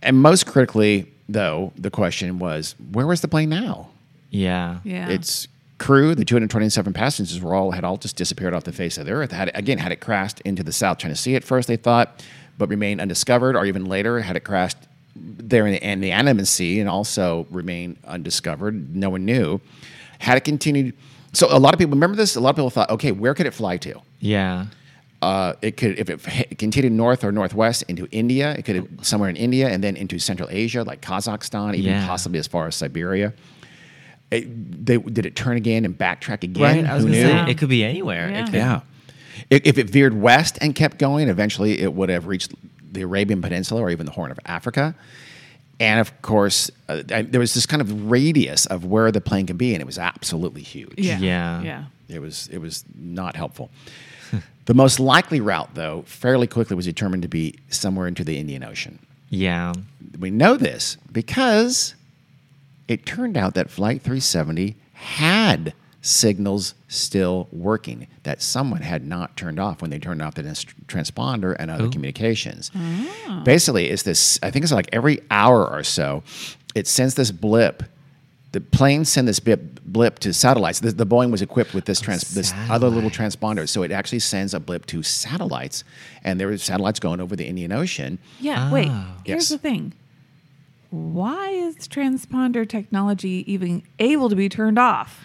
And most critically, though, the question was, where was the plane now? Yeah. Yeah. Its crew, the 227 passengers, were all had all just disappeared off the face of the earth. Had again had it crashed into the South China Sea at first, they thought, but remained undiscovered, or even later had it crashed there in the, in the Andaman Sea and also remained undiscovered. No one knew. Had it continued, so a lot of people remember this. A lot of people thought, okay, where could it fly to? Yeah. Uh, it could if it h- continued north or northwest into India. It could have somewhere in India and then into Central Asia, like Kazakhstan, even Yeah. possibly as far as Siberia. It, they, did it turn again and backtrack again? Right. I was Who knew? say it could be anywhere. Yeah. It could, Yeah. If, if it veered west and kept going, eventually it would have reached the Arabian Peninsula or even the Horn of Africa. And of course, uh, I- there was this kind of radius of where the plane could be, and it was absolutely huge. yeah. Yeah. Yeah. It was it was not helpful. The most likely route, though, fairly quickly was determined to be somewhere into the Indian Ocean. Yeah. We know this because it turned out that Flight 370 had signals still working that someone had not turned off when they turned off the trans- transponder and other Ooh. communications. Oh. Basically, it's this. I think it's like every hour or so, it sends this blip. The planes send this blip, blip to satellites. The, the Boeing was equipped with this oh, trans, this other little transponder, so it actually sends a blip to satellites, and there were satellites going over the Indian Ocean. Yeah. Wait. Oh. Here's Yes. the thing. Why is transponder technology even able to be turned off?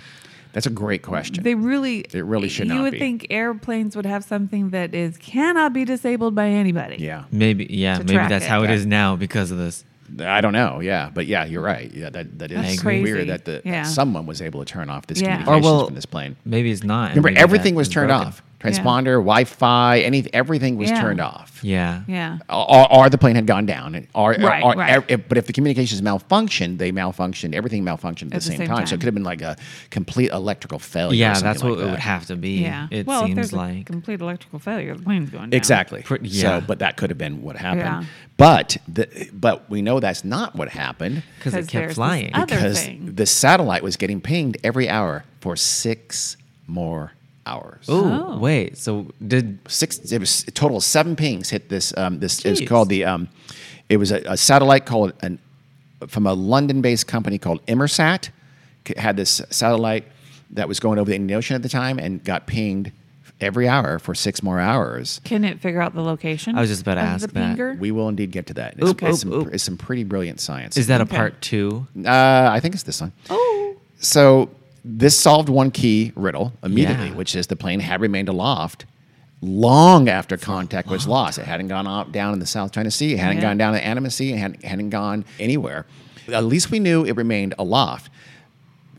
That's a great question. They really. It really should You not You would be. think airplanes would have something that is cannot be disabled by anybody. yeah, Maybe. Yeah. Maybe that's it. how it Yeah. is now because of this. I don't know. Yeah, but yeah, you're right. Yeah, that that That's crazy. weird that the Yeah. someone was able to turn off this Yeah. Or, communications well, from this plane. Maybe it's not. Remember, maybe everything was turned broken. off. Transponder, Wi-Fi, any everything was Yeah. turned off. Yeah. Yeah. Or, or the plane had gone down. Or, Right, or- right. if- but if the communications malfunctioned, they malfunctioned. Everything malfunctioned at, the, same, time. So it could have been like a complete electrical failure. Yeah, something that's what like it would have to be. Yeah. It well, if seems there's like. a complete electrical failure, the plane's going down. Exactly. Pretty- yeah. So, but that could have been what happened. Yeah. But the, but we know that's not what happened. Because it kept there's this flying. other- because thing. the satellite was getting pinged every hour for six more hours. Ooh, Oh. wait. So did Six. It was a total of seven pings hit this. Um, this is Jeez. called the. Um, it was a, a satellite called an from a London-based company called Inmarsat. c- Had this satellite that was going over the Indian Ocean at the time and got pinged every hour for six more hours. Can it figure out the location? I was just about to ask the that. pinger? We will indeed get to that. It's, Oop, it's oop, some, oop. it's some pretty brilliant science. is that a part two? Uh, I think it's this one. Oh. So this solved one key riddle immediately, Yeah. which is the plane had remained aloft long after contact was lost. It hadn't gone up down in the South China Sea. It hadn't Yeah. gone down the Andaman Sea. It hadn't, hadn't gone anywhere. At least we knew it remained aloft.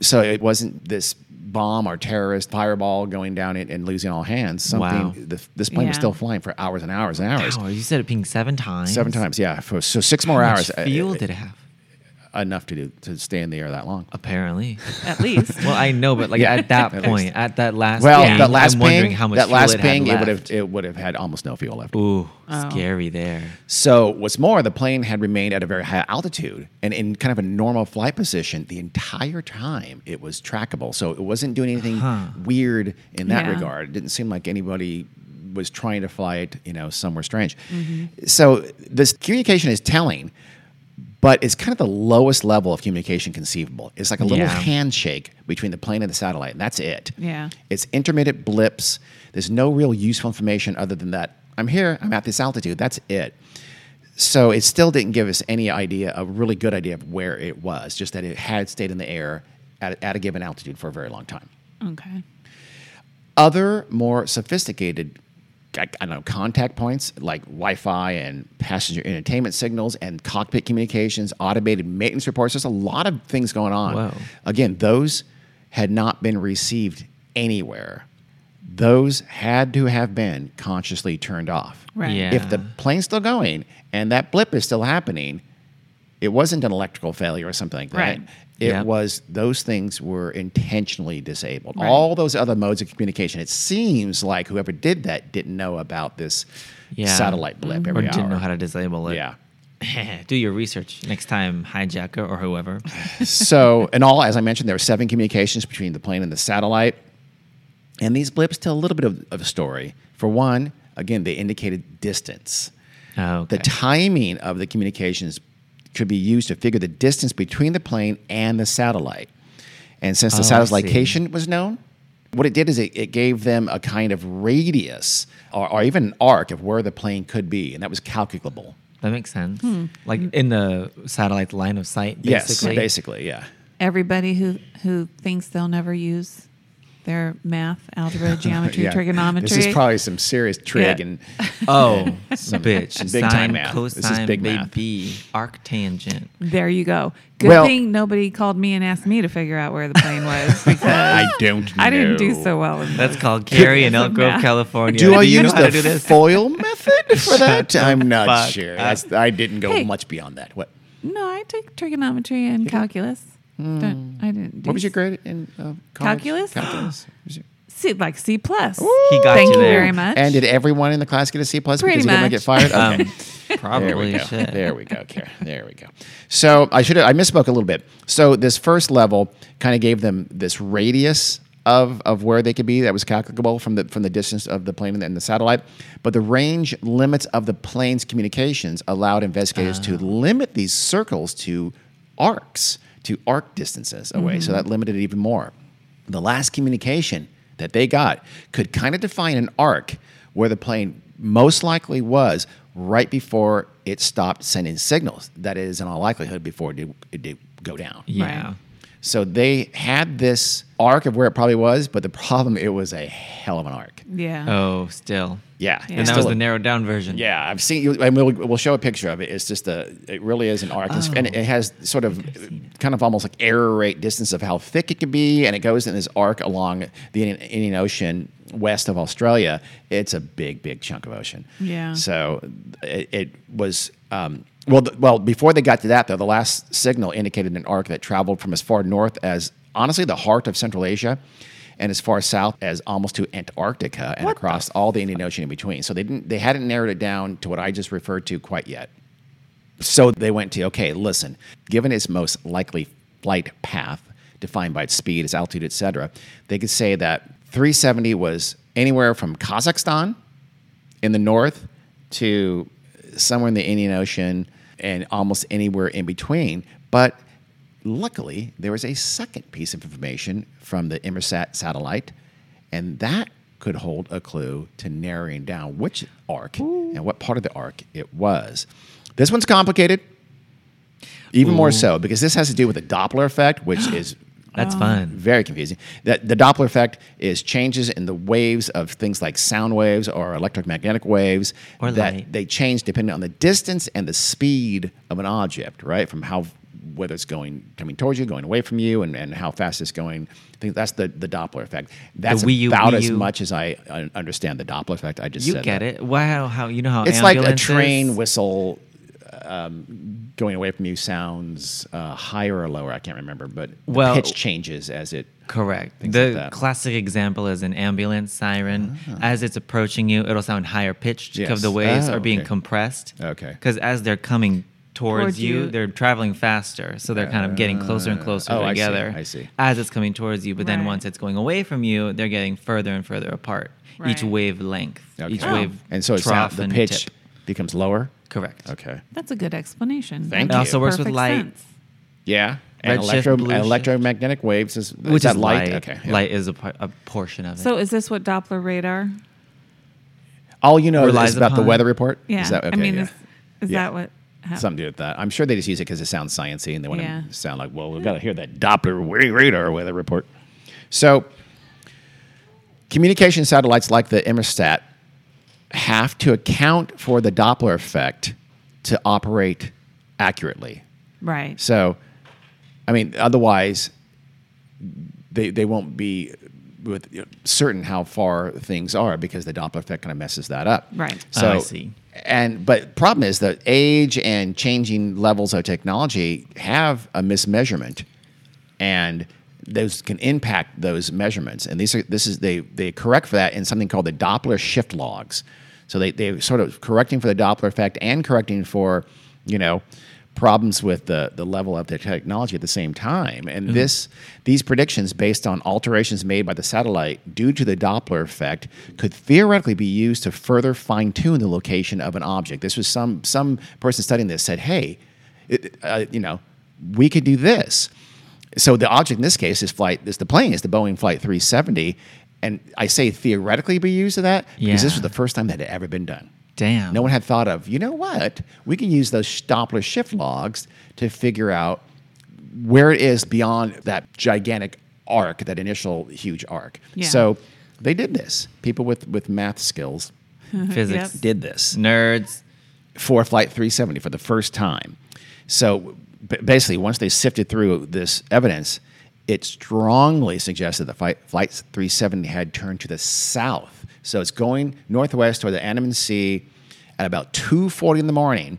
So it wasn't this bomb or terrorist fireball going down it and losing all hands. Something. Wow. The, this plane was still flying for hours and hours and hours. Wow, you said it pinged seven times. Seven times, yeah. For, so six more How hours. much uh, fuel uh, did it have? Enough to do to stay in the air that long. Apparently. At least. well, I know, but like Yeah. at that At point, least. at that last Well, ping, that last I'm wondering ping, how much that fuel last it ping, had it would have it would have had almost no fuel left. Ooh, Oh. scary there. So what's more, the plane had remained at a very high altitude and in kind of a normal flight position the entire time. It was trackable, so it wasn't doing anything Huh. weird in that Yeah. regard. It didn't seem like anybody was trying to fly it, you know, somewhere strange. Mm-hmm. So this communication is telling, but it's kind of the lowest level of communication conceivable. It's like a little Yeah. handshake between the plane and the satellite, and that's it. Yeah. It's intermittent blips. There's no real useful information other than that I'm here, I'm at this altitude. That's it. So it still didn't give us any idea, a really good idea of where it was, just that it had stayed in the air at, at a given altitude for a very long time. Okay. Other more sophisticated, I, I don't know, contact points like Wi-Fi and passenger entertainment signals and cockpit communications, automated maintenance reports. There's a lot of things going on. Whoa. Again, those had not been received anywhere those had to have been consciously turned off. Right. Yeah. If the plane's still going and that blip is still happening, it wasn't an electrical failure or something like that. Right. It Yep. was those things were intentionally disabled. Right. All those other modes of communication. It seems like whoever did that didn't know about this Yeah. satellite blip mm-hmm. or every didn't hour. know how to disable it. Yeah. Do your research next time, hijacker or whoever. so, in all, as I mentioned, there were seven communications between the plane and the satellite. And these blips tell a little bit of, of a story. For one, again, they indicated distance. Oh, okay. The timing of the communications could be used to figure the distance between the plane and the satellite. And since the Oh, satellite's location was known, what it did is it, it gave them a kind of radius or, or even an arc of where the plane could be, and that was calculable. that makes sense. Hmm. Like in the satellite line of sight, basically. Yes, basically, yeah. Everybody who who thinks they'll never use their math, algebra, geometry, Yeah. trigonometry. This is probably some serious trig Yeah. and Oh, bitch. big Sine, time math. cosine, This is big math. baby, arctangent. there you go. Good Well- thing nobody called me and asked me to figure out where the plane was because I don't Know. I didn't do so well in That's called Carrie in Because Elk Grove, math. California. Do I you use know how to the do this? FOIL method for that? I'm not fuck sure. up. That's, I didn't go Hey. much beyond that. What? No, I took trigonometry and calculus. Don't- I didn't. Do What was your grade in uh, college? Calculus? Calculus. C, like C plus. He got Thank you you there. very much. And did everyone in the class get a C plus Pretty because he didn't want to get fired? Okay. Um, probably there we go. shit. There we go. Kara. There we go. So I should have, I misspoke a little bit. So this first level kind of gave them this radius of, of where they could be that was calculable from the from the distance of the plane and the satellite. But the range limits of the plane's communications allowed investigators to limit these circles to arcs, to arc distances away. So mm-hmm. that limited it even more. The last communication that they got could kind of define an arc where the plane most likely was right before it stopped sending signals. That is, in all likelihood, before it did, it did go down. Yeah. Right. So they had this arc of where it probably was, but the problem it was a hell of an arc. yeah. Oh, still. Yeah, Yeah. And that was the narrowed down version. yeah, I've seen you, and we'll, we'll show a picture of it. It's just a, it really is an arc, It's- and Oh. it has sort of, kind of almost like error rate distance of how thick it could be, and it goes in this arc along the Indian, Indian Ocean west of Australia. It's a big, big chunk of ocean. Yeah. So it, it was. Um, well, th- well, before they got to that, though, the last signal indicated an arc that traveled from as far north as honestly the heart of Central Asia, and as far south as almost to Antarctica and What the across all the Indian Ocean in between. So they didn't, they hadn't narrowed it down to what I just referred to quite yet. So they went to okay, listen, given its most likely flight path, defined by its speed, its altitude, etc., they could say that 370 was anywhere from Kazakhstan in the north to somewhere in the Indian Ocean and almost anywhere in between. But luckily, there was a second piece of information from the Inmarsat satellite, and that could hold a clue to narrowing down which arc and what part of the arc it was. This one's complicated, even more so because this has to do with the Doppler effect, which is That's ah. fun. very confusing. That the Doppler effect is changes in the waves of things like sound waves or electromagnetic waves Or that light. they change depending on the distance and the speed of an object, right? From how whether it's going coming towards you, going away from you, and, and how fast it's going. I think that's the, the Doppler effect. That's Wii U- about as much as I uh, understand the Doppler effect. I just You get that. it. Wow, how you know how It's like a train whistle um, going away from you sounds uh, higher or lower. I can't remember, but the Well- pitch changes as it. Correct. The like classic example is an ambulance siren. As it's approaching you, it'll sound higher pitched Yes. because the waves Oh, are being okay. compressed. Okay. Because as they're coming towards, Towards you, you. they're traveling faster, so they're kind of getting closer and closer oh, I see, together. I see. As it's coming towards you, but then once it's going away from you, they're getting further and further apart. Each Right. wavelength, each Okay. wave, and so it's trough sound, the and pitch tip. becomes lower. Correct. Okay. That's a good explanation. Thank That you. Uh, it also works with perfect light. sense. Yeah. And electro, blue and shift. electromagnetic waves is, is Which that is light? light. Okay. yeah. Light is a, a portion of it. So is this what Doppler radar? All you know Relies is about the weather report. Yeah. Is that, okay, I mean, yeah. is, is Yeah. that what? Hap- Something to do with that. I'm sure they just use it because it sounds sciencey and they want Yeah. to sound like, well, we've got to hear that Doppler wa- radar weather report. So, communication satellites like the Inmarsat have to account for the Doppler effect to operate accurately. Right. So, I mean, otherwise, they, they won't be with you know, certain how far things are because the Doppler effect kind of messes that up. Right. So Oh, I see. And but problem is that age and changing levels of technology have a mismeasurement, and those can impact those measurements. And these are this is they they correct for that in something called the Doppler shift logs. So they they sort of correcting for the Doppler effect and correcting for you know problems with the, the level of the technology at the same time. And this these predictions based on alterations made by the satellite due to the Doppler effect could theoretically be used to further fine tune the location of an object. This was some some person studying this said, hey, it, uh, you know, we could do this. So the object in this case is flight is the plane is the Boeing Flight 370, and I say theoretically be used to that because this was the first time that had ever been done. Damn. No one had thought of, you know what? We can use those Doppler shift logs to figure out where it is beyond that gigantic arc, that initial huge arc. Yeah. So they did this. People with, with math skills Physics. Yep. did this Nerds. for Flight 370 for the first time. So b- basically, once they sifted through this evidence, it strongly suggested that Flight, Flight 370 had turned to the south. So it's going northwest toward the Andaman Sea. At about 2:40 in the morning,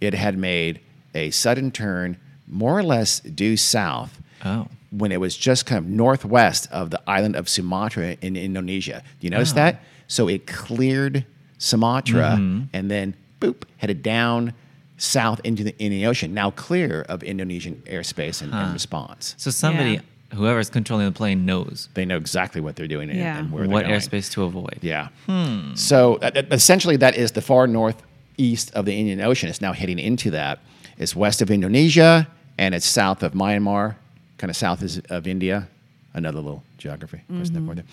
it had made a sudden turn, more or less due south. Oh. When it was just kind of northwest of the island of Sumatra in Indonesia. Do you notice Oh. that? So it cleared Sumatra Mm-hmm. and then boop headed down south into the Indian Ocean, now clear of Indonesian airspace and, and Huh. response. So somebody, Yeah. whoever's controlling the plane, knows They know exactly what they're doing and, Yeah. and where what they're going. airspace to avoid. Yeah. Hmm. So uh, essentially, that is the far northeast of the Indian Ocean. It's now heading into that. It's west of Indonesia and it's south of Myanmar, kind of south of India. Another little geography. question there for you.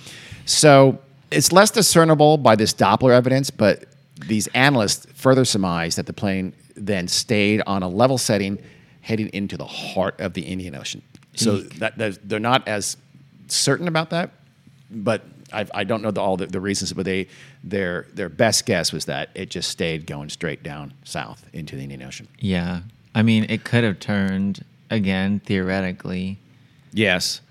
So it's less discernible by this Doppler evidence, but these analysts further surmise that the plane then stayed on a level setting heading into the heart of the Indian Ocean. So that, that they're not as certain about that, but I, I don't know the, all the, the reasons, but they their their best guess was that it just stayed going straight down south into the Indian Ocean. Yeah. I mean, it could have turned again, theoretically. Yes,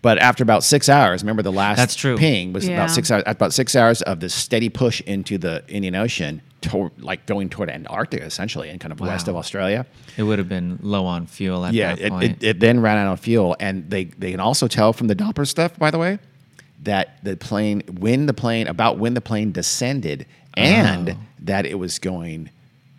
but after about six hours, remember the last That's true. ping was Yeah. about six hours. About six hours of the steady push into the Indian Ocean, toward, like going toward Antarctica essentially, and kind of west of Australia. It would have been low on fuel at yeah, that it, point. it, it then ran out of fuel, and they they can also tell from the Doppler stuff, by the way, that the plane when the plane about when the plane descended, and Oh. that it was going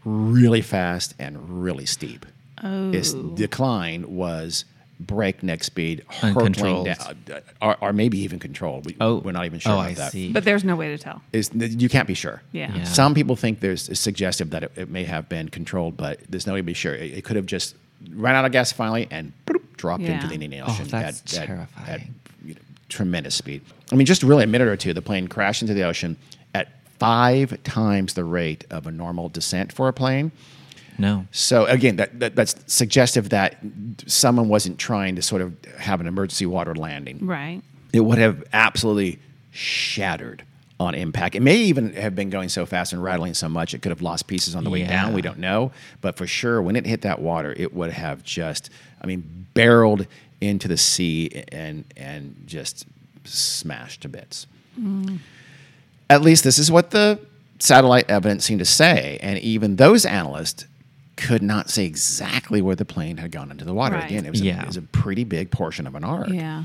really fast and really steep. Oh. Its decline was breakneck speed, hurtling Uncontrolled. down, uh, or, or maybe even controlled. We, Oh. we're not even sure Oh, about I that. see. But there's no way to tell. Is you can't be sure. Yeah. Yeah. Some people think there's a suggestive that it, it may have been controlled, but there's no way to be sure. It, it could have just ran out of gas finally and bloop, dropped into the Indian Oh, Ocean that's at, at- terrifying. at, you know, tremendous speed. I mean, just really a minute or two, the plane crashed into the ocean at five times the rate of a normal descent for a plane. No. So again, that, that that's suggestive that someone wasn't trying to sort of have an emergency water landing Right. it would have absolutely shattered on impact. It may even have been going so fast and rattling so much it could have lost pieces on the way down. We don't know, but for sure, when it hit that water, it would have just, I mean, barreled into the sea and and just smashed to bits. Mm. At least this is what the satellite evidence seemed to say, and even those analysts could not say exactly where the plane had gone into the water. Right. Again, it was, a, it was a pretty big portion of an arc. Yeah.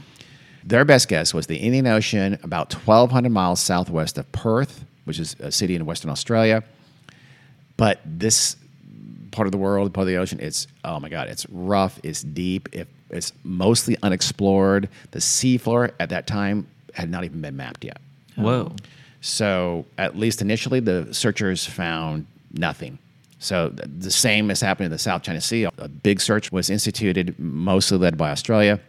Their best guess was the Indian Ocean, about 1,200 miles southwest of Perth, which is a city in Western Australia. But this part of the world, part of the ocean, it's oh my god, it's rough, it's deep, it, it's mostly unexplored. The seafloor at that time had not even been mapped yet. Whoa. So at least initially, the searchers found nothing. So the same has happened in the South China Sea. A big search was instituted, mostly led by Australia,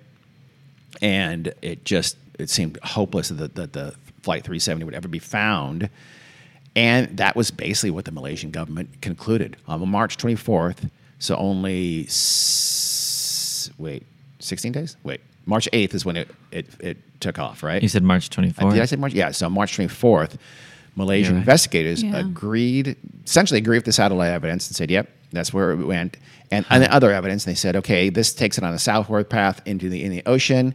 and it just it seemed hopeless that, that the Flight 370 would ever be found. And that was basically what the Malaysian government concluded on March 24th. So only s- wait, 16 days? Wait, March 8th is when it it, it took off, right? You said March Uh, 24th. Did I say March? Yeah. So March 24th, Malaysian You're right. investigators Yeah. agreed, essentially agreed with the satellite evidence and said, yep, that's where it went. And, and the other evidence, and they said, okay, this takes it on a southward path into the Indian Ocean.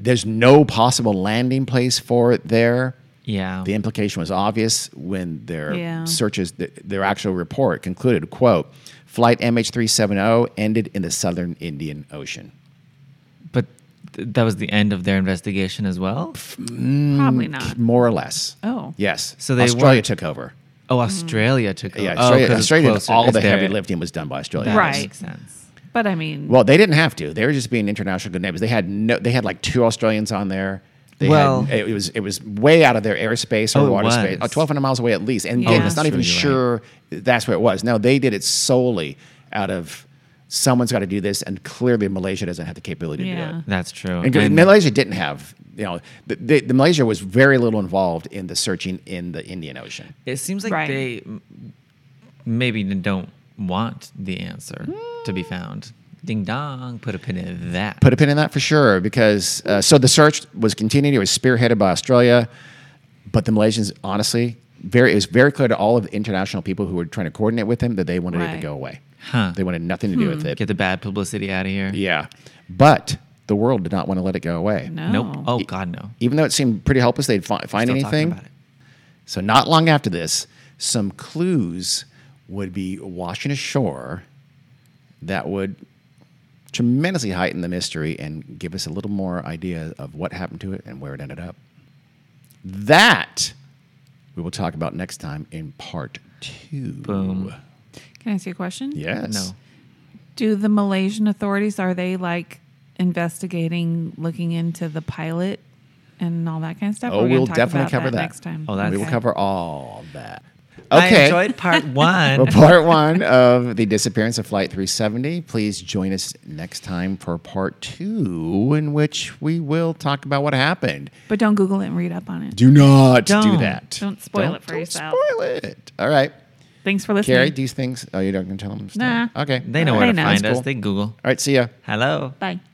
There's no possible landing place for it there. Yeah. The implication was obvious when their Yeah. searches, th- their actual report concluded, quote, flight MH370 ended in the southern Indian Ocean. But th- that was the end of their investigation as well. Mm, Probably not. More or less. Oh. Yes. So they Australia weren't- took over. Oh, Australia took over. Yeah, Oh, Australia, 'cause it's Australia did closer. all the heavy there. lifting was done by Australia. That Right. makes sense. But I mean, Well, they didn't have to. They were just being international good neighbors. They had no. They had like two Australians on there. They Well- had, it was it was way out of their airspace or Oh, it water space, uh, was. oh, 1,200 miles away at least. And Yeah. again, Oh, it's not that's even true, you're sure that's where it was. No, they did it solely out of someone's got to do this, and clearly Malaysia doesn't have the capability to do Yeah. it. That's true. And, And- Malaysia didn't have, you know, the, the, the Malaysia was very little involved in the searching in the Indian Ocean. It seems like Right. they maybe don't want the answer to be found. Ding dong, put a pin in that. Put a pin in that for sure, because uh, so the search was continued. It was spearheaded by Australia, but the Malaysians, honestly, very it was very clear to all of the international people who were trying to coordinate with them that they wanted it to Right. go away. Huh. They wanted nothing to do with hmm. it. Get the bad publicity out of here. Yeah, but the world did not want to let it go away. no. Nope. Oh God, no. Even though it seemed pretty hopeless, they'd fi- find Still talking anything. about it. So not long after this, some clues would be washing ashore that would tremendously heighten the mystery and give us a little more idea of what happened to it and where it ended up. That we will talk about next time in part two. Boom. Can I ask you a question? Yes. No. Do the Malaysian authorities are they like investigating, looking into the pilot and all that kind of stuff? Oh, we're gonna we'll definitely cover that. next time. Oh, that's- We will Okay. cover all that. I Okay. enjoyed part one. Well, part one of the disappearance of Flight 370. Please join us next time for part two, in which we will talk about what happened. But don't Google it and read up on it. Do not do Don't. that. Don't spoil Don't- it for yourself. don't yourself. Spoil it. All right, Thanks for listening. Carrie. These things. Oh, you're not going to tell them. stuff? Nah. Okay. they know They where to know. find That's us. cool. They Google. All right. See ya. Hello. Bye.